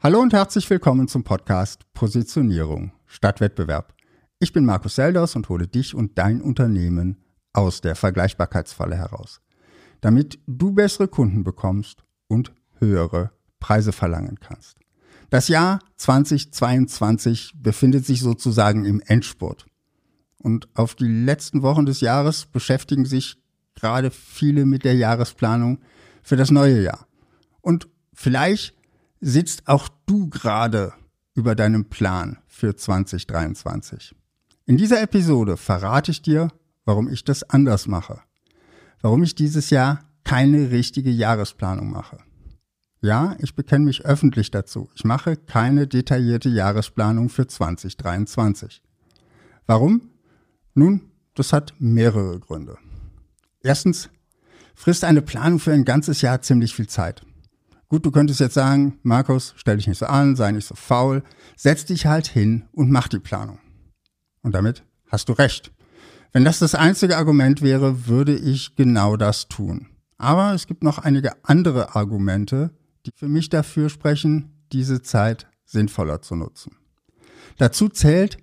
Hallo und herzlich willkommen zum Podcast Positionierung statt Wettbewerb. Ich bin Markus Selders und hole dich und dein Unternehmen aus der Vergleichbarkeitsfalle heraus, damit du bessere Kunden bekommst und höhere Preise verlangen kannst. Das Jahr 2022 befindet sich sozusagen im Endspurt. Und auf die letzten Wochen des Jahres beschäftigen sich gerade viele mit der Jahresplanung für das neue Jahr. Und vielleicht sitzt auch du gerade über deinem Plan für 2023. In dieser Episode verrate ich dir, warum ich das anders mache. Warum ich dieses Jahr keine richtige Jahresplanung mache. Ja, ich bekenne mich öffentlich dazu. Ich mache keine detaillierte Jahresplanung für 2023. Warum? Nun, das hat mehrere Gründe. Erstens frisst eine Planung für ein ganzes Jahr ziemlich viel Zeit. Gut, du könntest jetzt sagen, Markus, stell dich nicht so an, sei nicht so faul, setz dich halt hin und mach die Planung. Und damit hast du recht. Wenn das das einzige Argument wäre, würde ich genau das tun. Aber es gibt noch einige andere Argumente, die für mich dafür sprechen, diese Zeit sinnvoller zu nutzen. Dazu zählt,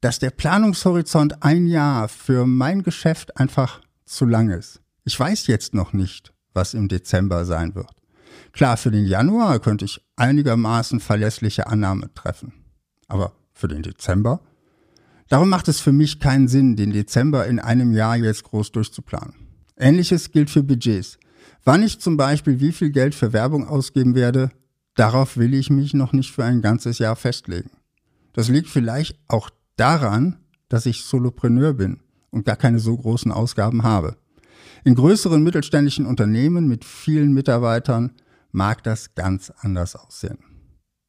dass der Planungshorizont ein Jahr für mein Geschäft einfach zu lang ist. Ich weiß jetzt noch nicht, was im Dezember sein wird. Klar, für den Januar könnte ich einigermaßen verlässliche Annahmen treffen. Aber für den Dezember? Darum macht es für mich keinen Sinn, den Dezember in einem Jahr jetzt groß durchzuplanen. Ähnliches gilt für Budgets. Wann ich zum Beispiel wie viel Geld für Werbung ausgeben werde, darauf will ich mich noch nicht für ein ganzes Jahr festlegen. Das liegt vielleicht auch daran, dass ich Solopreneur bin und gar keine so großen Ausgaben habe. In größeren mittelständischen Unternehmen mit vielen Mitarbeitern mag das ganz anders aussehen.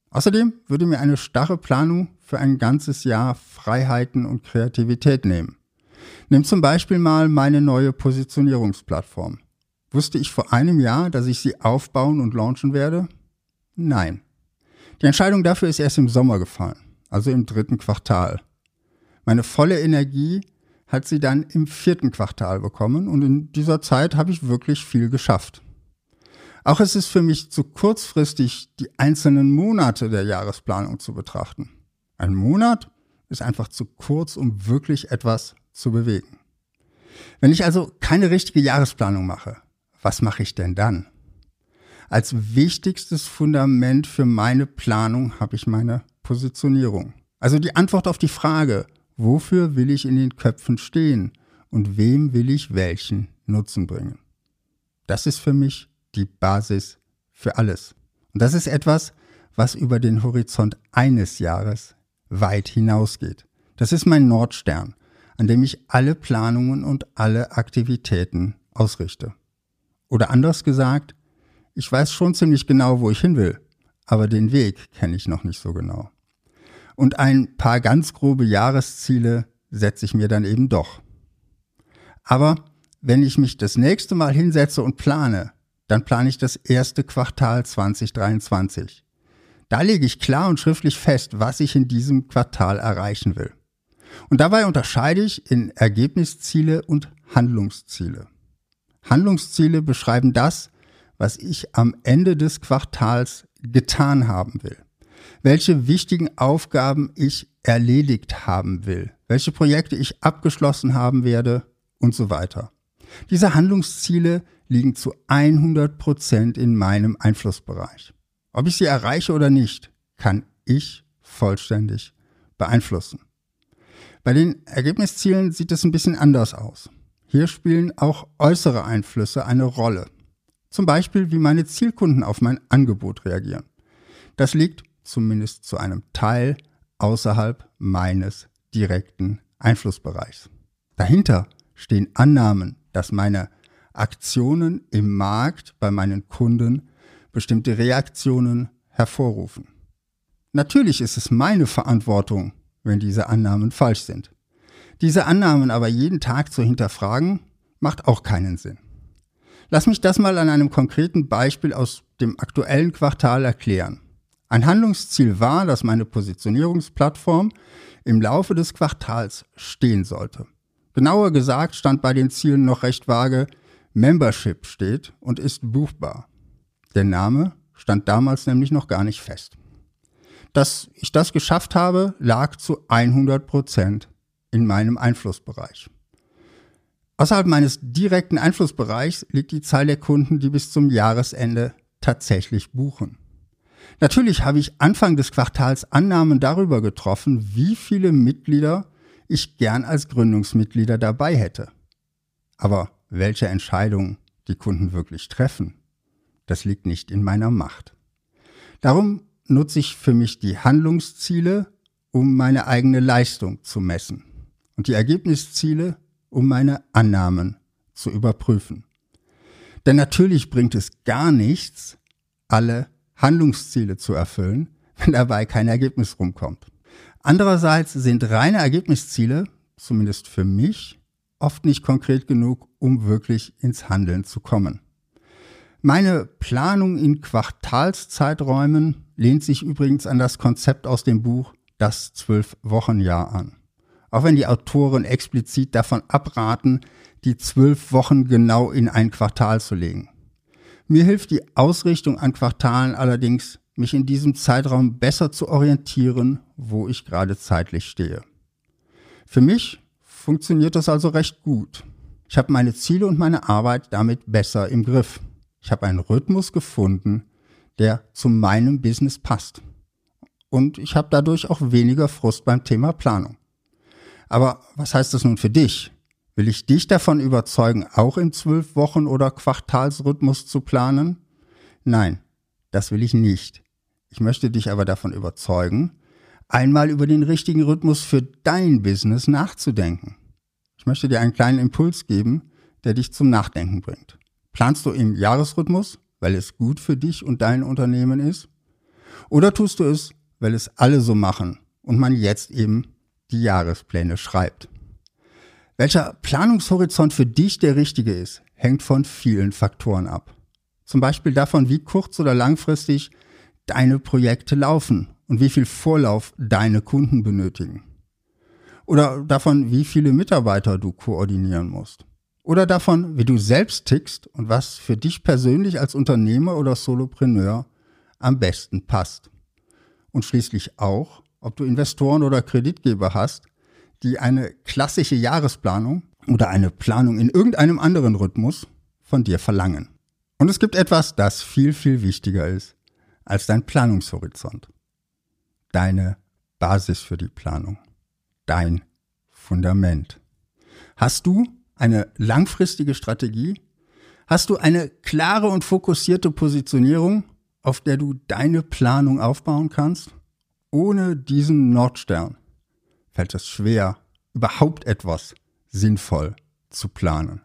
Außerdem würde mir eine starre Planung für ein ganzes Jahr Freiheiten und Kreativität nehmen. Nimm zum Beispiel mal meine neue Positionierungsplattform. Wusste ich vor einem Jahr, dass ich sie aufbauen und launchen werde? Nein. Die Entscheidung dafür ist erst im Sommer gefallen, also im dritten Quartal. Meine volle Energie hat sie dann im vierten Quartal bekommen und in dieser Zeit habe ich wirklich viel geschafft. Auch ist es für mich zu kurzfristig, die einzelnen Monate der Jahresplanung zu betrachten. Ein Monat ist einfach zu kurz, um wirklich etwas zu bewegen. Wenn ich also keine richtige Jahresplanung mache, was mache ich denn dann? Als wichtigstes Fundament für meine Planung habe ich meine Positionierung. Also die Antwort auf die Frage, wofür will ich in den Köpfen stehen und wem will ich welchen Nutzen bringen. Das ist für mich die Basis für alles. Und das ist etwas, was über den Horizont eines Jahres weit hinausgeht. Das ist mein Nordstern, an dem ich alle Planungen und alle Aktivitäten ausrichte. Oder anders gesagt, ich weiß schon ziemlich genau, wo ich hin will, aber den Weg kenne ich noch nicht so genau. Und ein paar ganz grobe Jahresziele setze ich mir dann eben doch. Aber wenn ich mich das nächste Mal hinsetze und plane, dann plane ich das erste Quartal 2023. Da lege ich klar und schriftlich fest, was ich in diesem Quartal erreichen will. Und dabei unterscheide ich in Ergebnisziele und Handlungsziele. Handlungsziele beschreiben das, was ich am Ende des Quartals getan haben will. Welche wichtigen Aufgaben ich erledigt haben will. Welche Projekte ich abgeschlossen haben werde und so weiter. Diese Handlungsziele liegen zu 100 Prozent in meinem Einflussbereich. Ob ich sie erreiche oder nicht, kann ich vollständig beeinflussen. Bei den Ergebniszielen sieht es ein bisschen anders aus. Hier spielen auch äußere Einflüsse eine Rolle. Zum Beispiel, wie meine Zielkunden auf mein Angebot reagieren. Das liegt zumindest zu einem Teil außerhalb meines direkten Einflussbereichs. Dahinter stehen Annahmen, dass meine Aktionen im Markt bei meinen Kunden bestimmte Reaktionen hervorrufen. Natürlich ist es meine Verantwortung, wenn diese Annahmen falsch sind. Diese Annahmen aber jeden Tag zu hinterfragen, macht auch keinen Sinn. Lass mich das mal an einem konkreten Beispiel aus dem aktuellen Quartal erklären. Ein Handlungsziel war, dass meine Positionierungsplattform im Laufe des Quartals stehen sollte. Genauer gesagt stand bei den Zielen noch recht vage, Membership steht und ist buchbar. Der Name stand damals nämlich noch gar nicht fest. dass ich das geschafft habe, lag zu 100 Prozent in meinem Einflussbereich. Außerhalb meines direkten Einflussbereichs liegt die Zahl der Kunden, die bis zum Jahresende tatsächlich buchen. Natürlich habe ich Anfang des Quartals Annahmen darüber getroffen, wie viele Mitglieder ich gern als Gründungsmitglieder dabei hätte. Aber welche Entscheidungen die Kunden wirklich treffen, das liegt nicht in meiner Macht. Darum nutze ich für mich die Handlungsziele, um meine eigene Leistung zu messen und die Ergebnisziele, um meine Annahmen zu überprüfen. Denn natürlich bringt es gar nichts, alle Handlungsziele zu erfüllen, wenn dabei kein Ergebnis rumkommt. Andererseits sind reine Ergebnisziele, zumindest für mich, oft nicht konkret genug, um wirklich ins Handeln zu kommen. Meine Planung in Quartalszeiträumen lehnt sich übrigens an das Konzept aus dem Buch Das Zwölf-Wochen-Jahr an. Auch wenn die Autoren explizit davon abraten, die zwölf Wochen genau in ein Quartal zu legen. Mir hilft die Ausrichtung an Quartalen allerdings, mich in diesem Zeitraum besser zu orientieren, wo ich gerade zeitlich stehe. Für mich funktioniert das also recht gut. Ich habe meine Ziele und meine Arbeit damit besser im Griff. Ich habe einen Rhythmus gefunden, der zu meinem Business passt. Und ich habe dadurch auch weniger Frust beim Thema Planung. Aber was heißt das nun für dich? Will ich dich davon überzeugen, auch im zwölf Wochen oder Quartalsrhythmus zu planen? Nein, das will ich nicht. Ich möchte dich aber davon überzeugen, einmal über den richtigen Rhythmus für dein Business nachzudenken. Ich möchte dir einen kleinen Impuls geben, der dich zum Nachdenken bringt. Planst du im Jahresrhythmus, weil es gut für dich und dein Unternehmen ist? Oder tust du es, weil es alle so machen und man jetzt eben die Jahrespläne schreibt? Welcher Planungshorizont für dich der richtige ist, hängt von vielen Faktoren ab. Zum Beispiel davon, wie kurz oder langfristig deine Projekte laufen und wie viel Vorlauf deine Kunden benötigen. Oder davon, wie viele Mitarbeiter du koordinieren musst. Oder davon, wie du selbst tickst und was für dich persönlich als Unternehmer oder Solopreneur am besten passt. Und schließlich auch, ob du Investoren oder Kreditgeber hast, die eine klassische Jahresplanung oder eine Planung in irgendeinem anderen Rhythmus von dir verlangen. Und es gibt etwas, das viel, viel wichtiger ist als dein Planungshorizont. Deine Basis für die Planung. Dein Fundament. Hast du eine langfristige Strategie? Hast du eine klare und fokussierte Positionierung, auf der du deine Planung aufbauen kannst? Ohne diesen Nordstern fällt es schwer, überhaupt etwas sinnvoll zu planen.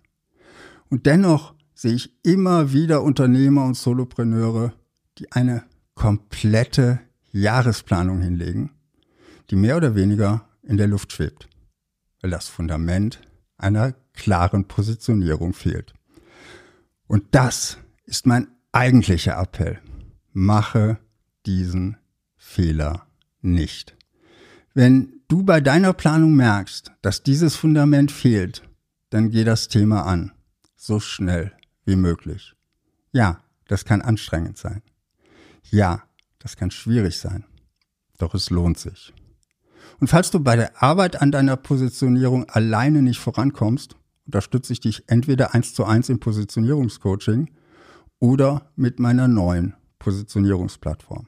Und dennoch sehe ich immer wieder Unternehmer und Solopreneure, die eine komplette Jahresplanung hinlegen, die mehr oder weniger in der Luft schwebt, weil das Fundament einer klaren Positionierung fehlt. Und das ist mein eigentlicher Appell. Mache diesen Fehler nicht. Wenn du bei deiner Planung merkst, dass dieses Fundament fehlt, dann geh das Thema an. So schnell wie möglich. Ja, das kann anstrengend sein. Ja, das kann schwierig sein. Doch es lohnt sich. Und falls du bei der Arbeit an deiner Positionierung alleine nicht vorankommst, unterstütze ich dich entweder eins zu eins im Positionierungscoaching oder mit meiner neuen Positionierungsplattform.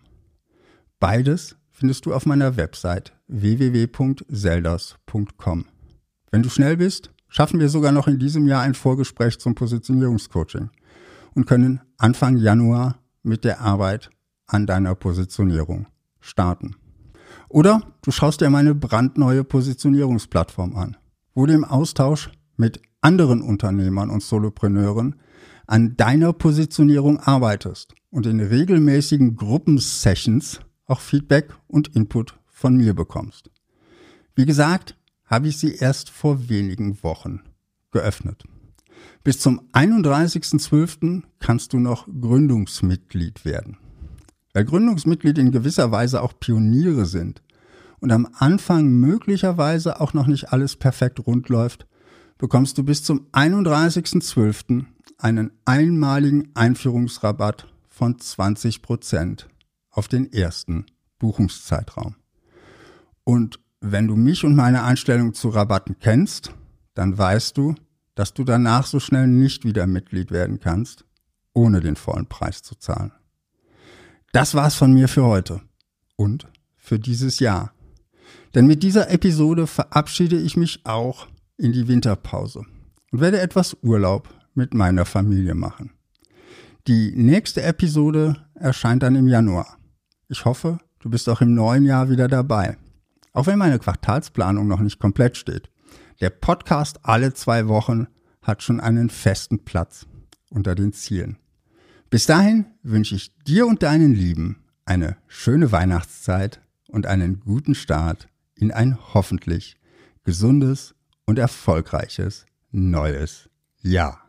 Beides findest du auf meiner Website www.selders.com. Wenn du schnell bist, schaffen wir sogar noch in diesem Jahr ein Vorgespräch zum Positionierungscoaching und können Anfang Januar mit der Arbeit an deiner Positionierung starten. Oder du schaust dir meine brandneue Positionierungsplattform an, wo du im Austausch mit anderen Unternehmern und Solopreneuren an deiner Positionierung arbeitest und in regelmäßigen Gruppensessions auch Feedback und Input von mir bekommst. Wie gesagt, habe ich sie erst vor wenigen Wochen geöffnet. Bis zum 31.12. kannst du noch Gründungsmitglied werden. Weil Gründungsmitglied in gewisser Weise auch Pioniere sind und am Anfang möglicherweise auch noch nicht alles perfekt rund läuft, bekommst du bis zum 31.12. einen einmaligen Einführungsrabatt von 20% auf den ersten Buchungszeitraum. Und wenn du mich und meine Einstellung zu Rabatten kennst, dann weißt du, dass du danach so schnell nicht wieder Mitglied werden kannst, ohne den vollen Preis zu zahlen. Das war's von mir für heute und für dieses Jahr. Denn mit dieser Episode verabschiede ich mich auch in die Winterpause und werde etwas Urlaub mit meiner Familie machen. Die nächste Episode erscheint dann im Januar. Ich hoffe, du bist auch im neuen Jahr wieder dabei. Auch wenn meine Quartalsplanung noch nicht komplett steht. Der Podcast alle zwei Wochen hat schon einen festen Platz unter den Zielen. Bis dahin wünsche ich dir und deinen Lieben eine schöne Weihnachtszeit und einen guten Start in ein hoffentlich gesundes und erfolgreiches neues Jahr.